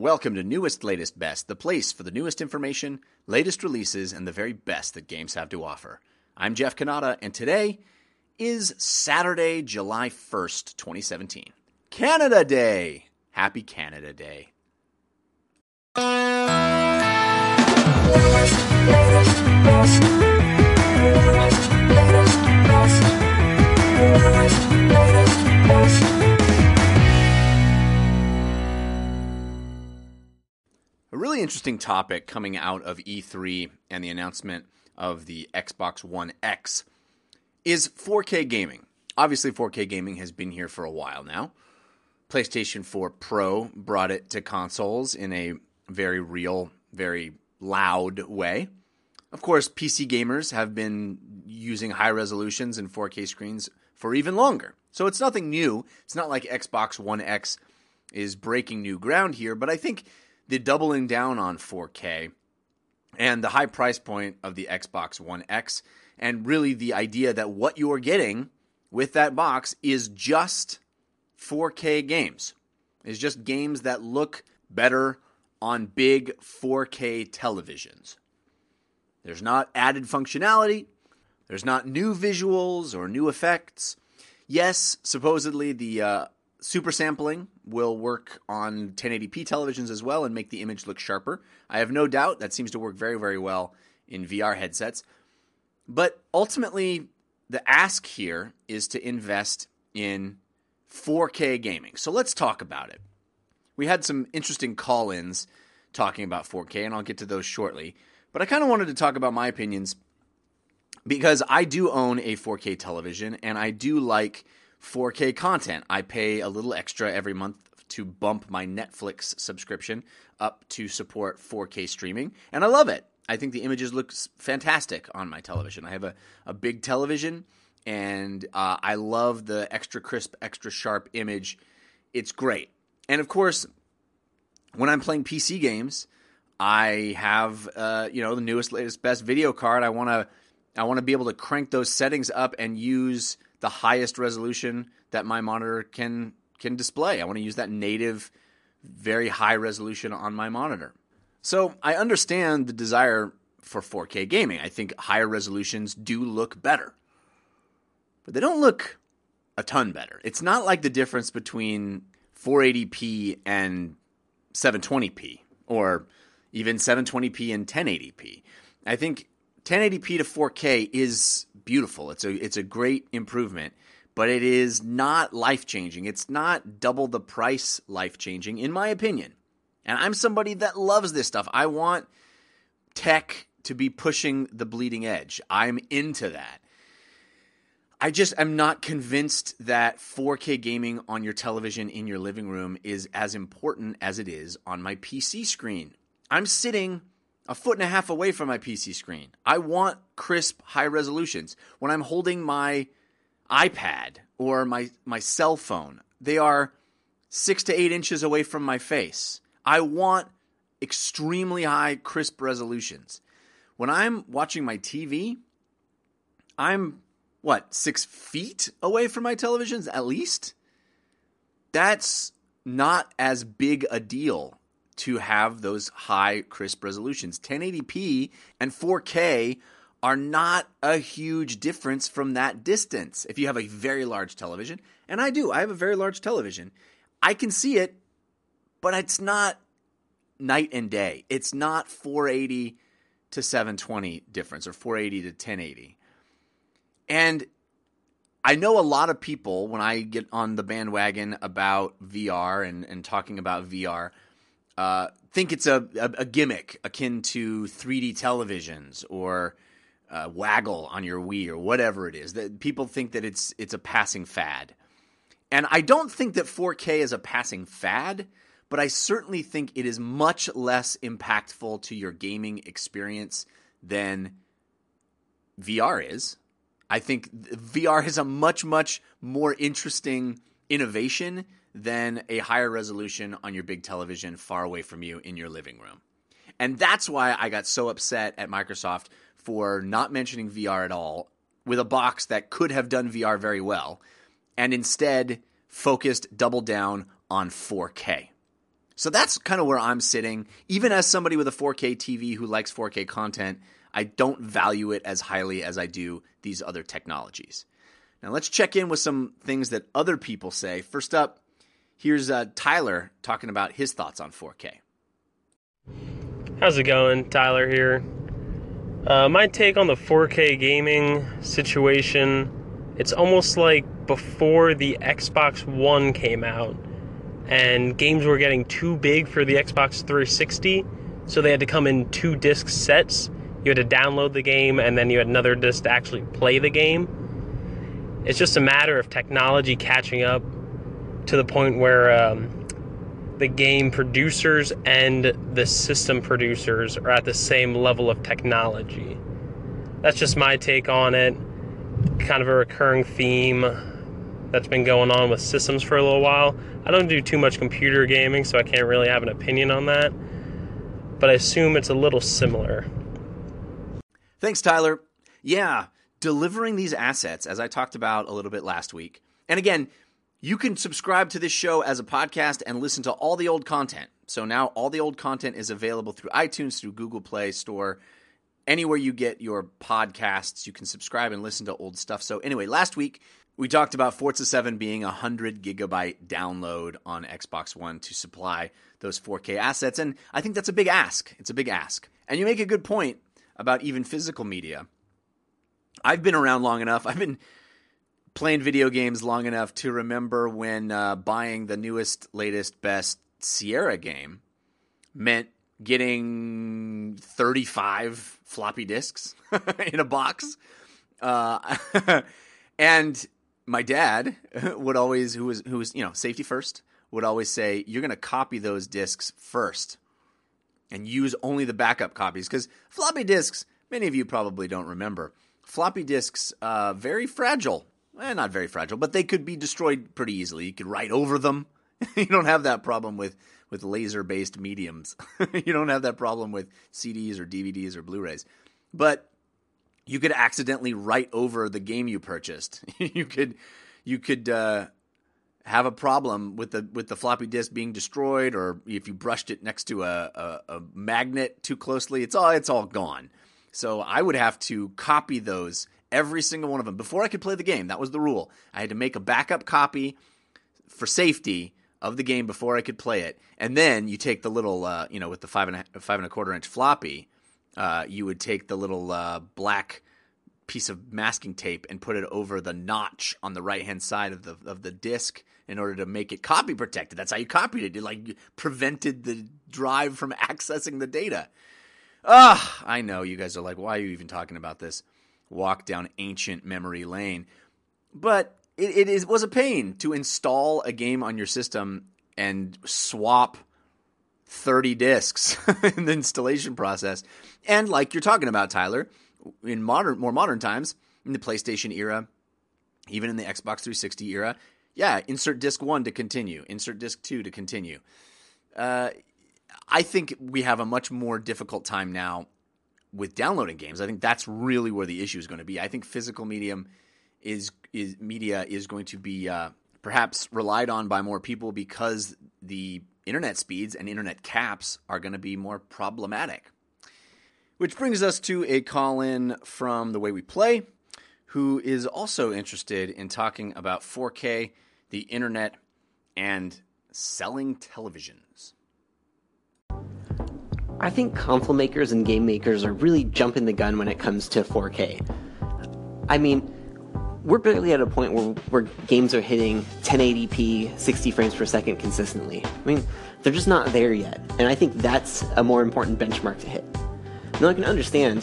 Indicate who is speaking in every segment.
Speaker 1: Welcome to Newest, Latest, Best, the place for the newest information, latest releases, and the very best that games have to offer. I'm Jeff Cannata, and today is Saturday, July 1st, 2017. Canada Day! Happy Canada Day. A really interesting topic coming out of E3 and the announcement of the Xbox One X is 4K gaming. Obviously, 4K gaming has been here for a while now. PlayStation 4 Pro brought it to consoles in a very real, very loud way. Of course, PC gamers have been using high resolutions and 4K screens for even longer. So it's nothing new. It's not like Xbox One X is breaking new ground here, but I think the doubling down on 4K and the high price point of the Xbox One X, and really the idea that what you're getting with that box is just 4K games, is just games that look better on big 4K televisions. There's not added functionality, there's not new visuals or new effects. Yes, supposedly the uh, super sampling will work on 1080p televisions as well and make the image look sharper. I have no doubt that seems to work very, very well in VR headsets. But ultimately, the ask here is to invest in 4K gaming. So let's talk about it. We had some interesting call ins talking about 4K, and I'll get to those shortly. But I kind of wanted to talk about my opinions because I do own a 4K television and I do like 4K content. I pay a little extra every month to bump my Netflix subscription up to support 4K streaming, and I love it. I think the images look fantastic on my television. I have a, a big television, and uh, I love the extra crisp, extra sharp image. It's great. And of course, when I'm playing PC games, I have uh, you know the newest, latest, best video card. I want to I want to be able to crank those settings up and use the highest resolution that my monitor can can display. I want to use that native very high resolution on my monitor. So, I understand the desire for 4K gaming. I think higher resolutions do look better. But they don't look a ton better. It's not like the difference between 480p and 720p or even 720p and 1080p. I think 1080p to 4K is beautiful. It's a it's a great improvement, but it is not life changing. It's not double the price life changing, in my opinion. And I'm somebody that loves this stuff. I want tech to be pushing the bleeding edge. I'm into that. I just am not convinced that 4K gaming on your television in your living room is as important as it is on my PC screen. I'm sitting a foot and a half away from my PC screen. I want crisp, high resolutions. When I'm holding my iPad or my, my cell phone, they are six to eight inches away from my face. I want extremely high, crisp resolutions. When I'm watching my TV, I'm what, six feet away from my televisions at least? That's not as big a deal to have those high crisp resolutions. 1080p and 4K are not a huge difference from that distance. If you have a very large television, and I do, I have a very large television, I can see it, but it's not night and day. It's not 480 to 720 difference or 480 to 1080. And I know a lot of people when I get on the bandwagon about VR and, and talking about VR uh, think it's a, a, a, gimmick akin to 3D televisions or uh, Waggle on your Wii or whatever it is. That people think that it's it's a passing fad, and I don't think that 4K is a passing fad. But I certainly think it is much less impactful to your gaming experience than VR is. I think VR is a much, much more interesting innovation than a higher resolution on your big television far away from you in your living room. And that's why I got so upset at Microsoft for not mentioning VR at all with a box that could have done VR very well and instead focused double down on 4K. So that's kind of where I'm sitting. Even as somebody with a 4K TV who likes 4K content, I don't value it as highly as I do these other technologies. Now let's check in with some things that other people say. First up, here's uh, Tyler talking about his thoughts on 4K.
Speaker 2: How's it going? Tyler here. Uh, my take on the 4K gaming situation, it's almost like before the Xbox One came out and games were getting too big for the Xbox 360, so they had to come in two disc sets. You had to download the game and then you had another disc to actually play the game. It's just a matter of technology catching up to the point where um, the game producers and the system producers are at the same level of technology. That's just my take on it. Kind of a recurring theme that's been going on with systems for a little while. I don't do too much computer gaming, so I can't really have an opinion on that. But I assume it's a little similar.
Speaker 1: Thanks, Tyler. Yeah, delivering these assets, as I talked about a little bit last week. And again, you can subscribe to this show as a podcast and listen to all the old content. So now all the old content is available through iTunes, through Google Play Store, anywhere you get your podcasts. You can subscribe and listen to old stuff. So, anyway, last week we talked about Forza 7 being a 100 gigabyte download on Xbox One to supply those 4K assets. And I think that's a big ask. It's a big ask. And you make a good point about even physical media. I've been around long enough. I've been playing video games long enough to remember when uh, buying the newest, latest, best Sierra game meant getting 35 floppy disks in a box. Uh, and my dad would always, who was, who was, you know, safety first, would always say, you're going to copy those disks first and use only the backup copies. Because floppy disks, many of you probably don't remember, floppy disks, uh, very fragile eh, not very fragile, but they could be destroyed pretty easily. You could write over them. you don't have that problem with with laser based mediums. you don't have that problem with CDs or DVDs or Blu-rays. But you could accidentally write over the game you purchased. you could you could uh, have a problem with the with the floppy disk being destroyed, or if you brushed it next to a, a, a magnet too closely, it's all it's all gone. So I would have to copy those every single one of them before I could play the game. That was the rule. I had to make a backup copy for safety of the game before I could play it, and then you take the little, uh, you know, with the five and a, five and a quarter inch floppy, uh, you would take the little uh, black piece of masking tape and put it over the notch on the right hand side of the of the disc in order to make it copy protected. That's how you copied it. It like prevented the drive from accessing the data. Ah, I know you guys are like, why are you even talking about this? Walk down ancient memory lane. But it, it is, was a pain to install a game on your system and swap 30 discs in the installation process. And like you're talking about, Tyler, in modern, more modern times, in the PlayStation era, even in the Xbox 360 era, yeah, insert disc one to continue, insert disc two to continue. Uh, I think we have a much more difficult time now with downloading games. I think that's really where the issue is going to be. I think physical medium is is media is going to be uh, perhaps relied on by more people because the internet speeds and internet caps are going to be more problematic. Which brings us to a call in from the way we play, who is also interested in talking about 4K, the internet, and selling televisions.
Speaker 3: I think console makers and game makers are really jumping the gun when it comes to 4K. I mean, we're barely at a point where, where games are hitting 1080p, 60 frames per second consistently. I mean, they're just not there yet, and I think that's a more important benchmark to hit. Now, I can understand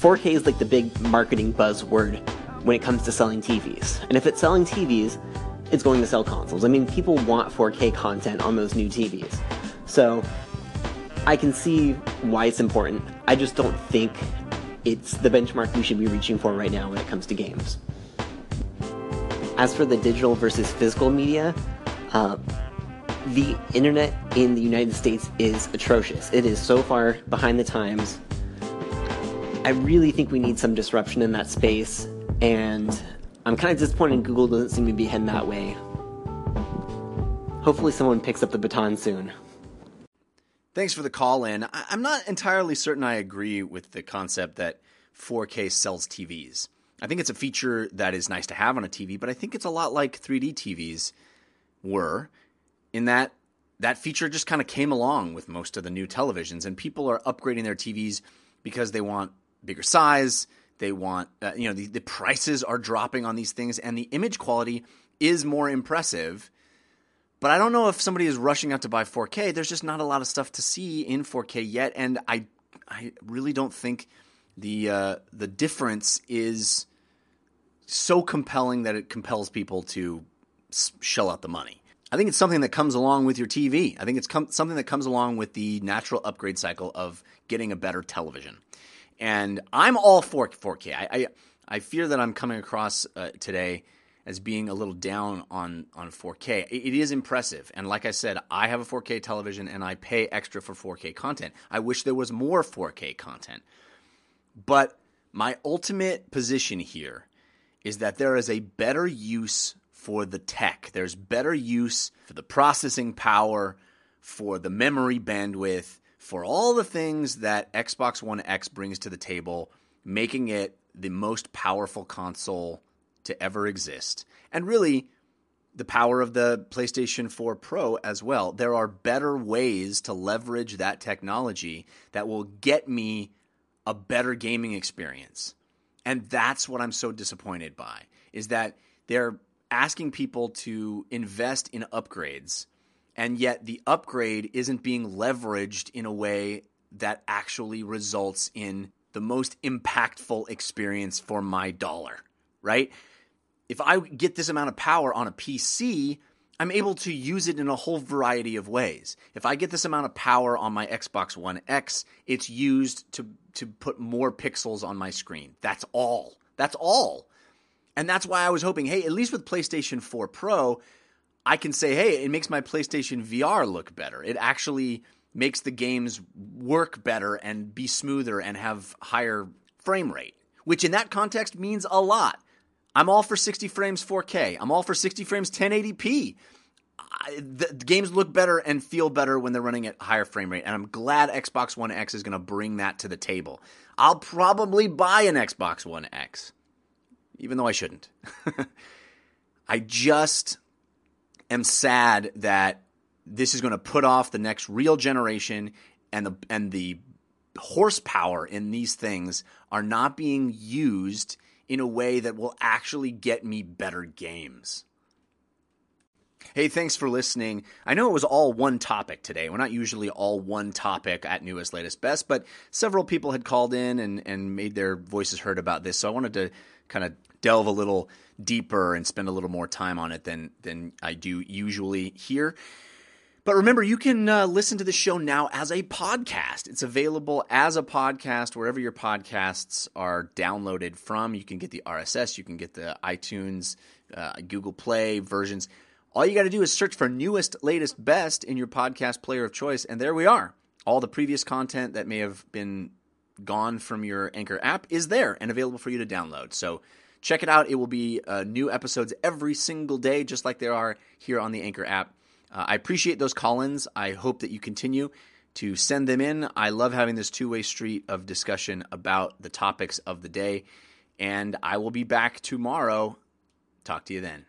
Speaker 3: 4K is like the big marketing buzzword when it comes to selling TVs. And if it's selling TVs, it's going to sell consoles. I mean, people want 4K content on those new TVs. So, I can see why it's important. I just don't think it's the benchmark we should be reaching for right now when it comes to games. As for the digital versus physical media, uh, the internet in the United States is atrocious. It is so far behind the times. I really think we need some disruption in that space, and I'm kind of disappointed Google doesn't seem to be heading that way. Hopefully, someone picks up the baton soon.
Speaker 1: Thanks for the call in. I- I'm not entirely certain I agree with the concept that 4K sells TVs. I think it's a feature that is nice to have on a TV, but I think it's a lot like 3D TVs were in that that feature just kind of came along with most of the new televisions and people are upgrading their TVs because they want bigger size, they want uh, you know the, the prices are dropping on these things and the image quality is more impressive. But I don't know if somebody is rushing out to buy 4K. There's just not a lot of stuff to see in 4K yet and I I really don't think the uh, the difference is so compelling that it compels people to shell out the money. I think it's something that comes along with your TV. I think it's com- something that comes along with the natural upgrade cycle of getting a better television. And I'm all for 4K. I I, I fear that I'm coming across uh, today as being a little down on on 4K. It is impressive, and like I said, I have a 4K television and I pay extra for 4K content. I wish there was more 4K content. But my ultimate position here is that there is a better use for the tech. There's better use for the processing power, for the memory bandwidth, for all the things that Xbox One X brings to the table, making it the most powerful console to ever exist. And really, the power of the PlayStation 4 Pro as well. There are better ways to leverage that technology that will get me a better gaming experience. And that's what I'm so disappointed by is that they're asking people to invest in upgrades and yet the upgrade isn't being leveraged in a way that actually results in the most impactful experience for my dollar, right? If I get this amount of power on a PC, I'm able to use it in a whole variety of ways. If I get this amount of power on my Xbox One X, it's used to to put more pixels on my screen. That's all. That's all. And that's why I was hoping, hey, at least with PlayStation 4 Pro, I can say, hey, it makes my PlayStation VR look better. It actually makes the games work better and be smoother and have higher frame rate, which in that context means a lot. I'm all for 60 frames 4K. I'm all for 60 frames 1080p. I, the, the, games look better and feel better when they're running at higher frame rate, and I'm glad Xbox One X is going to bring that to the table. I'll probably buy an Xbox One X, even though I shouldn't. I just am sad that this is going to put off the next real generation, and the and the horsepower in these things are not being used in a way that will actually get me better games. Hey, thanks for listening. I know it was all one topic today. We're not usually all one topic at Newest, Latest, Best, but several people had called in and, and made their voices heard about this. So I wanted to kind of delve a little deeper and spend a little more time on it than, than I do usually here. But remember, you can uh, listen to the show now as a podcast. It's available as a podcast wherever your podcasts are downloaded from. You can get the RSS, you can get the iTunes, uh, Google Play versions. All you got to do is search for newest, latest, best in your podcast player of choice, and there we are. All the previous content that may have been gone from your Anchor app is there and available for you to download. So check it out. It will be uh, new episodes every single day, just like there are here on the Anchor app. Uh, I appreciate those call ins. I hope that you continue to send them in. I love having this two way street of discussion about the topics of the day. And I will be back tomorrow. Talk to you then.